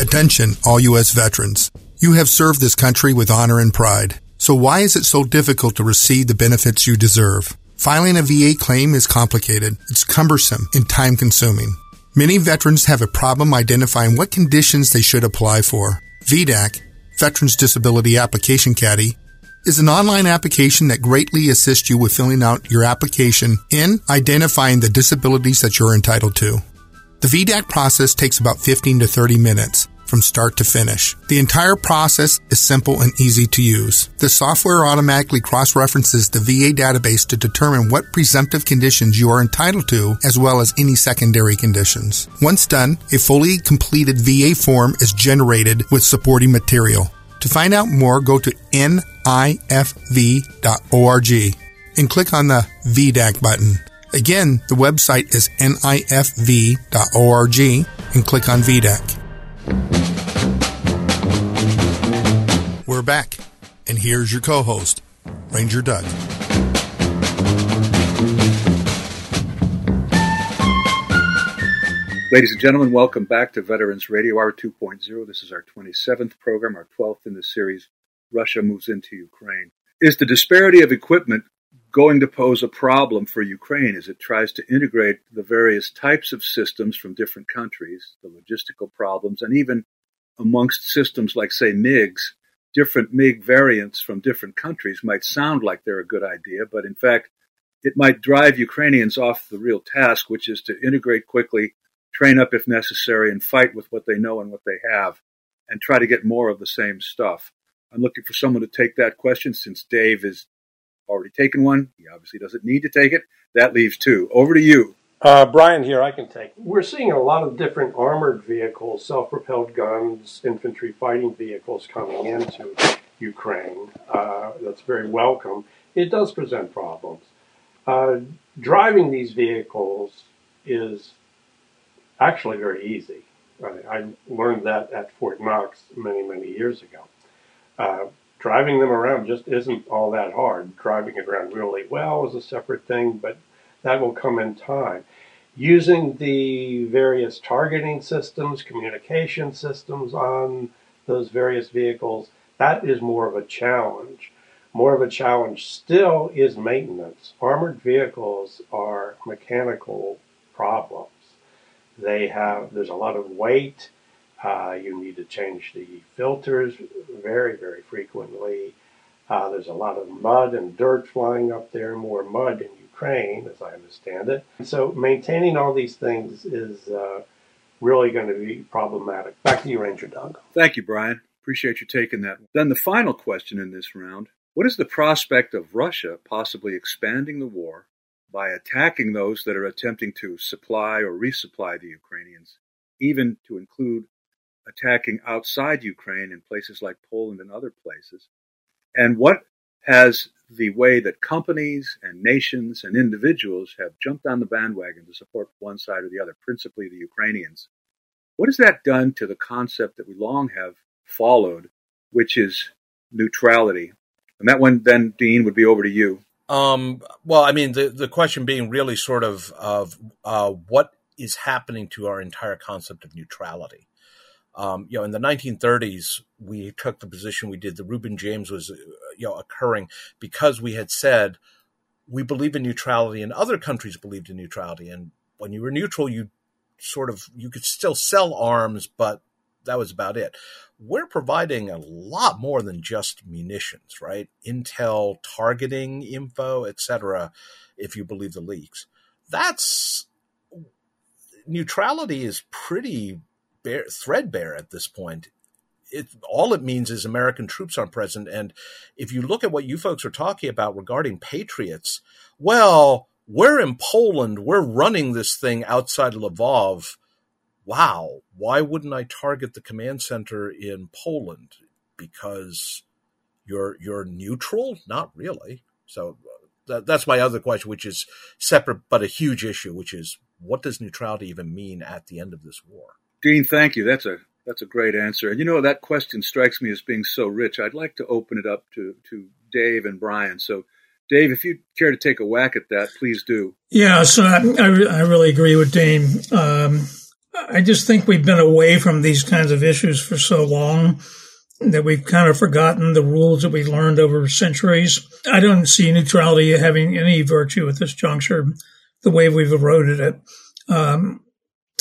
Attention, all U.S. veterans. You have served this country with honor and pride. So why is it so difficult to receive the benefits you deserve? Filing a VA claim is complicated, it's cumbersome, and time consuming. Many veterans have a problem identifying what conditions they should apply for. VDAC, Veterans Disability Application Caddy, is an online application that greatly assists you with filling out your application and identifying the disabilities that you're entitled to. The VDAC process takes about 15 to 30 minutes from start to finish. The entire process is simple and easy to use. The software automatically cross-references the VA database to determine what presumptive conditions you are entitled to, as well as any secondary conditions. Once done, a fully completed VA form is generated with supporting material. To find out more, go to nifv.org and click on the VDAC button. Again, the website is nifv.org and click on VDAC. We're back, and here's your co host, Ranger Doug. Ladies and gentlemen, welcome back to Veterans Radio Hour 2.0. This is our 27th program, our 12th in the series, Russia Moves into Ukraine. Is the disparity of equipment going to pose a problem for Ukraine as it tries to integrate the various types of systems from different countries, the logistical problems, and even amongst systems like, say, MiGs, different MiG variants from different countries might sound like they're a good idea, but in fact, it might drive Ukrainians off the real task, which is to integrate quickly, train up if necessary, and fight with what they know and what they have, and try to get more of the same stuff. I'm looking for someone to take that question since Dave has already taken one. He obviously doesn't need to take it. That leaves two. Over to you. Uh, Brian here, I can take. We're seeing a lot of different armored vehicles, self propelled guns, infantry fighting vehicles coming into Ukraine. Uh, that's very welcome. It does present problems. Uh, driving these vehicles is actually very easy. I, I, learned that at Fort Knox many, many years ago. Driving them around just isn't all that hard. Driving it around really well is a separate thing, but that will come in time. Using the various targeting systems, communication systems on those various vehicles, that is more of a challenge. More of a challenge still is maintenance. Armored vehicles are mechanical problems. They have, there's a lot of weight. Uh, you need to change the filters very, very frequently. Uh, there's a lot of mud and dirt flying up there, more mud in Ukraine, as I understand it. So maintaining all these things is uh, really going to be problematic. Back to you, Ranger Doug. Thank you, Brian. Appreciate you taking that. Then the final question in this round What is the prospect of Russia possibly expanding the war by attacking those that are attempting to supply or resupply the Ukrainians, even to include attacking outside Ukraine in places like Poland and other places? And what has the way that companies and nations and individuals have jumped on the bandwagon to support one side or the other, principally the Ukrainians. What has that done to the concept that we long have followed, which is neutrality? And that one, then, Dean, would be over to you. Um, well, I mean, the, the question being really sort of of uh, what is happening to our entire concept of neutrality. Um, you know, in the 1930s, we took the position we did. The Reuben James was, uh, you know, occurring because we had said we believe in neutrality, and other countries believed in neutrality. And when you were neutral, you sort of you could still sell arms, but that was about it. We're providing a lot more than just munitions, right? Intel targeting info, etc. If you believe the leaks, that's neutrality is pretty bare, threadbare at this point. It, all it means is American troops aren't present. And if you look at what you folks are talking about regarding patriots, well, we're in Poland. We're running this thing outside Lvov. Wow. Why wouldn't I target the command center in Poland? Because you're, you're neutral? Not really. So uh, that, that's my other question, which is separate, but a huge issue, which is what does neutrality even mean at the end of this war? Dean, thank you. That's a that's a great answer. And you know that question strikes me as being so rich. I'd like to open it up to to Dave and Brian. So, Dave, if you care to take a whack at that, please do. Yeah. So I, I, I really agree with Dean. Um, I just think we've been away from these kinds of issues for so long that we've kind of forgotten the rules that we learned over centuries. I don't see neutrality having any virtue at this juncture, the way we've eroded it. Um,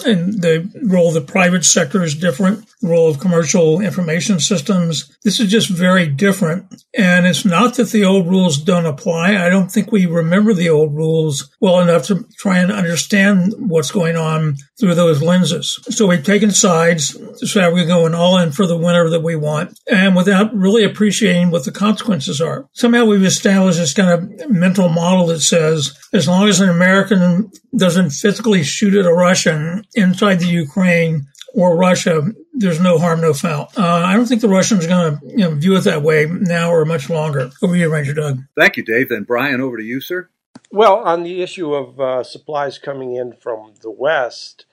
and the role of the private sector is different, role of commercial information systems. This is just very different. And it's not that the old rules don't apply. I don't think we remember the old rules well enough to try and understand what's going on through those lenses. So we've taken sides, so we're going all in for the winner that we want, and without really appreciating what the consequences are. Somehow we've established this kind of mental model that says as long as an American doesn't physically shoot at a Russian inside the Ukraine or Russia, there's no harm, no foul. Uh, I don't think the Russians are going to you know, view it that way now or much longer. Over to you, Ranger Doug. Thank you, Dave. Then Brian, over to you, sir. Well, on the issue of uh, supplies coming in from the West,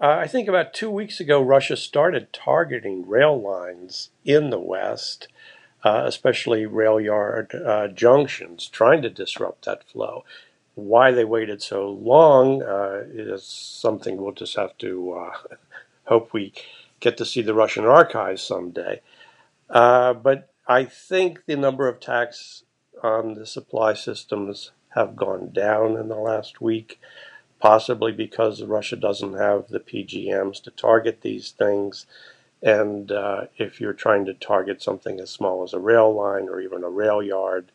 uh, I think about two weeks ago, Russia started targeting rail lines in the West, uh, especially rail yard uh, junctions, trying to disrupt that flow. Why they waited so long uh, is something we'll just have to uh, hope we get to see the Russian archives someday. Uh, but I think the number of attacks on the supply systems have gone down in the last week, possibly because Russia doesn't have the PGMs to target these things. And uh, if you're trying to target something as small as a rail line or even a rail yard,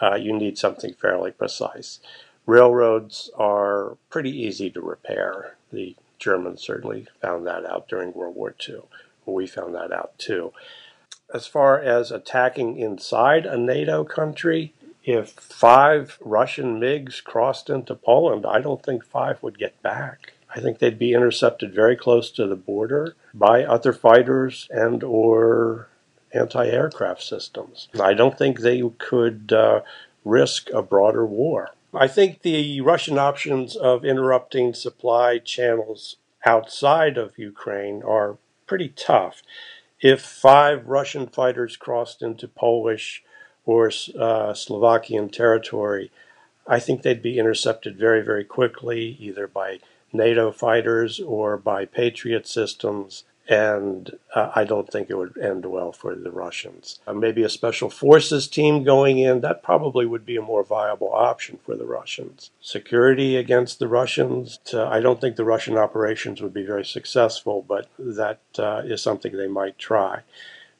uh, you need something fairly precise. Railroads are pretty easy to repair. The Germans certainly found that out during World War II. We found that out too. As far as attacking inside a NATO country, if five Russian MiGs crossed into Poland, I don't think five would get back. I think they'd be intercepted very close to the border by other fighters and or anti-aircraft systems. I don't think they could uh, risk a broader war. I think the Russian options of interrupting supply channels outside of Ukraine are pretty tough. If five Russian fighters crossed into Polish or uh, Slovakian territory, I think they'd be intercepted very, very quickly, either by NATO fighters or by Patriot systems and uh, I don't think it would end well for the Russians. Uh, maybe a special forces team going in, that probably would be a more viable option for the Russians. Security against the Russians, uh, I don't think the Russian operations would be very successful, but that uh, is something they might try.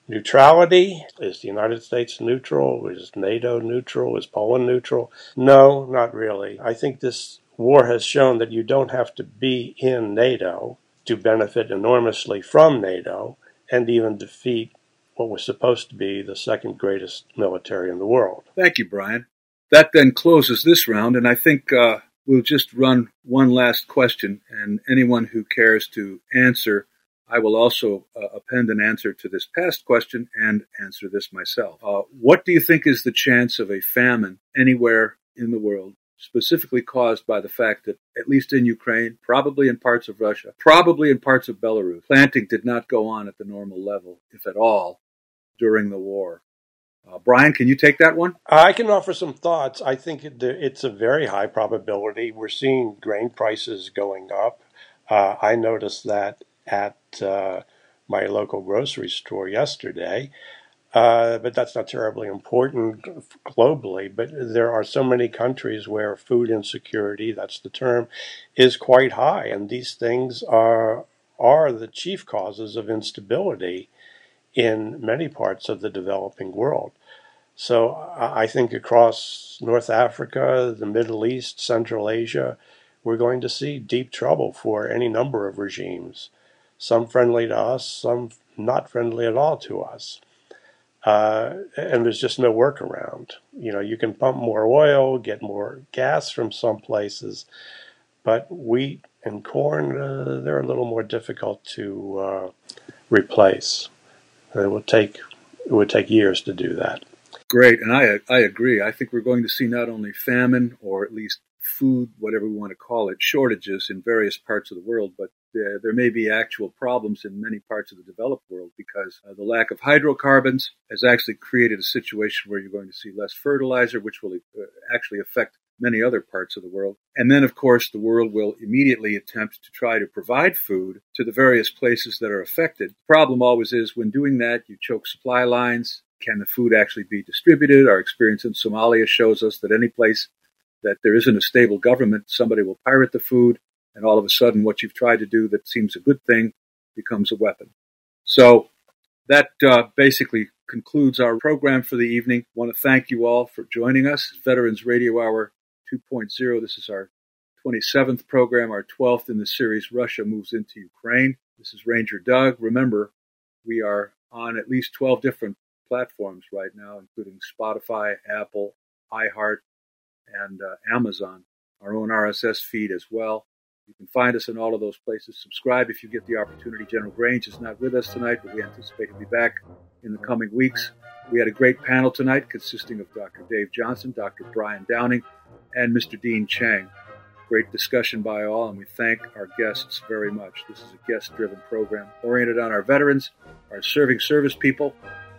Neutrality? Is the United States neutral? Is NATO neutral? Is Poland neutral? No, not really. I think this war has shown that you don't have to be in NATO to benefit enormously from NATO and even defeat what was supposed to be the second greatest military in the world. Thank you, Brian. That then closes this round, and I think uh, we'll just run one last question, and anyone who cares to answer, I will also uh, append an answer to this past question and answer this myself. Uh, what do you think is the chance of a famine anywhere in the world specifically caused by the fact that, at least in Ukraine, probably in parts of Russia, probably in parts of Belarus, planting did not go on at the normal level, if at all, during the war. Uh, Brian, can you take that one? I can offer some thoughts. I think it's a very high probability. We're seeing grain prices going up. Uh, I noticed that at uh, my local grocery store yesterday. Uh, but that's not terribly important globally. But there are so many countries where food insecurity, that's the term, is quite high. And these things are, are the chief causes of instability in many parts of the developing world. So I think across North Africa, the Middle East, Central Asia, we're going to see deep trouble for any number of regimes, some friendly to us, some not friendly at all to us. Uh, and there's just no workaround. You know, you can pump more oil, get more gas from some places, but wheat and corn, uh, they're a little more difficult to uh, replace. It would take it would take years to do that. Great, and I I agree. I think we're going to see not only famine or at least food, whatever we want to call it, shortages in various parts of the world, but uh, there may be actual problems in many parts of the developed world because uh, the lack of hydrocarbons has actually created a situation where you're going to see less fertilizer, which will uh, actually affect many other parts of the world. And then, of course, the world will immediately attempt to try to provide food to the various places that are affected. The problem always is when doing that, you choke supply lines. Can the food actually be distributed? Our experience in Somalia shows us that any place that there isn't a stable government, somebody will pirate the food and all of a sudden what you've tried to do that seems a good thing becomes a weapon. So that uh, basically concludes our program for the evening. I want to thank you all for joining us. Veterans Radio Hour 2.0. This is our 27th program, our 12th in the series Russia Moves into Ukraine. This is Ranger Doug. Remember, we are on at least 12 different platforms right now, including Spotify, Apple, iHeart, and uh, Amazon, our own RSS feed as well. You can find us in all of those places. Subscribe if you get the opportunity. General Grange is not with us tonight, but we anticipate he'll be back in the coming weeks. We had a great panel tonight consisting of Dr. Dave Johnson, Dr. Brian Downing, and Mr. Dean Cheng. Great discussion by all, and we thank our guests very much. This is a guest driven program oriented on our veterans, our serving service people,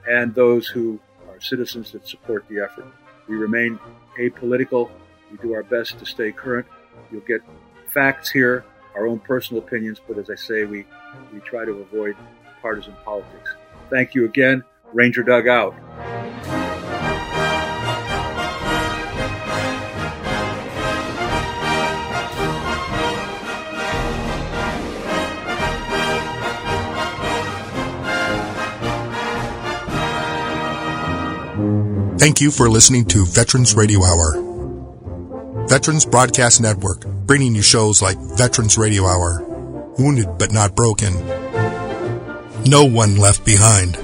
and those who are citizens that support the effort. We remain apolitical. We do our best to stay current. You'll get facts here, our own personal opinions, but as I say, we, we try to avoid partisan politics. Thank you again. Ranger Doug out. Thank you for listening to Veterans Radio Hour. Veterans Broadcast Network, bringing you shows like Veterans Radio Hour, Wounded but Not Broken, No One Left Behind,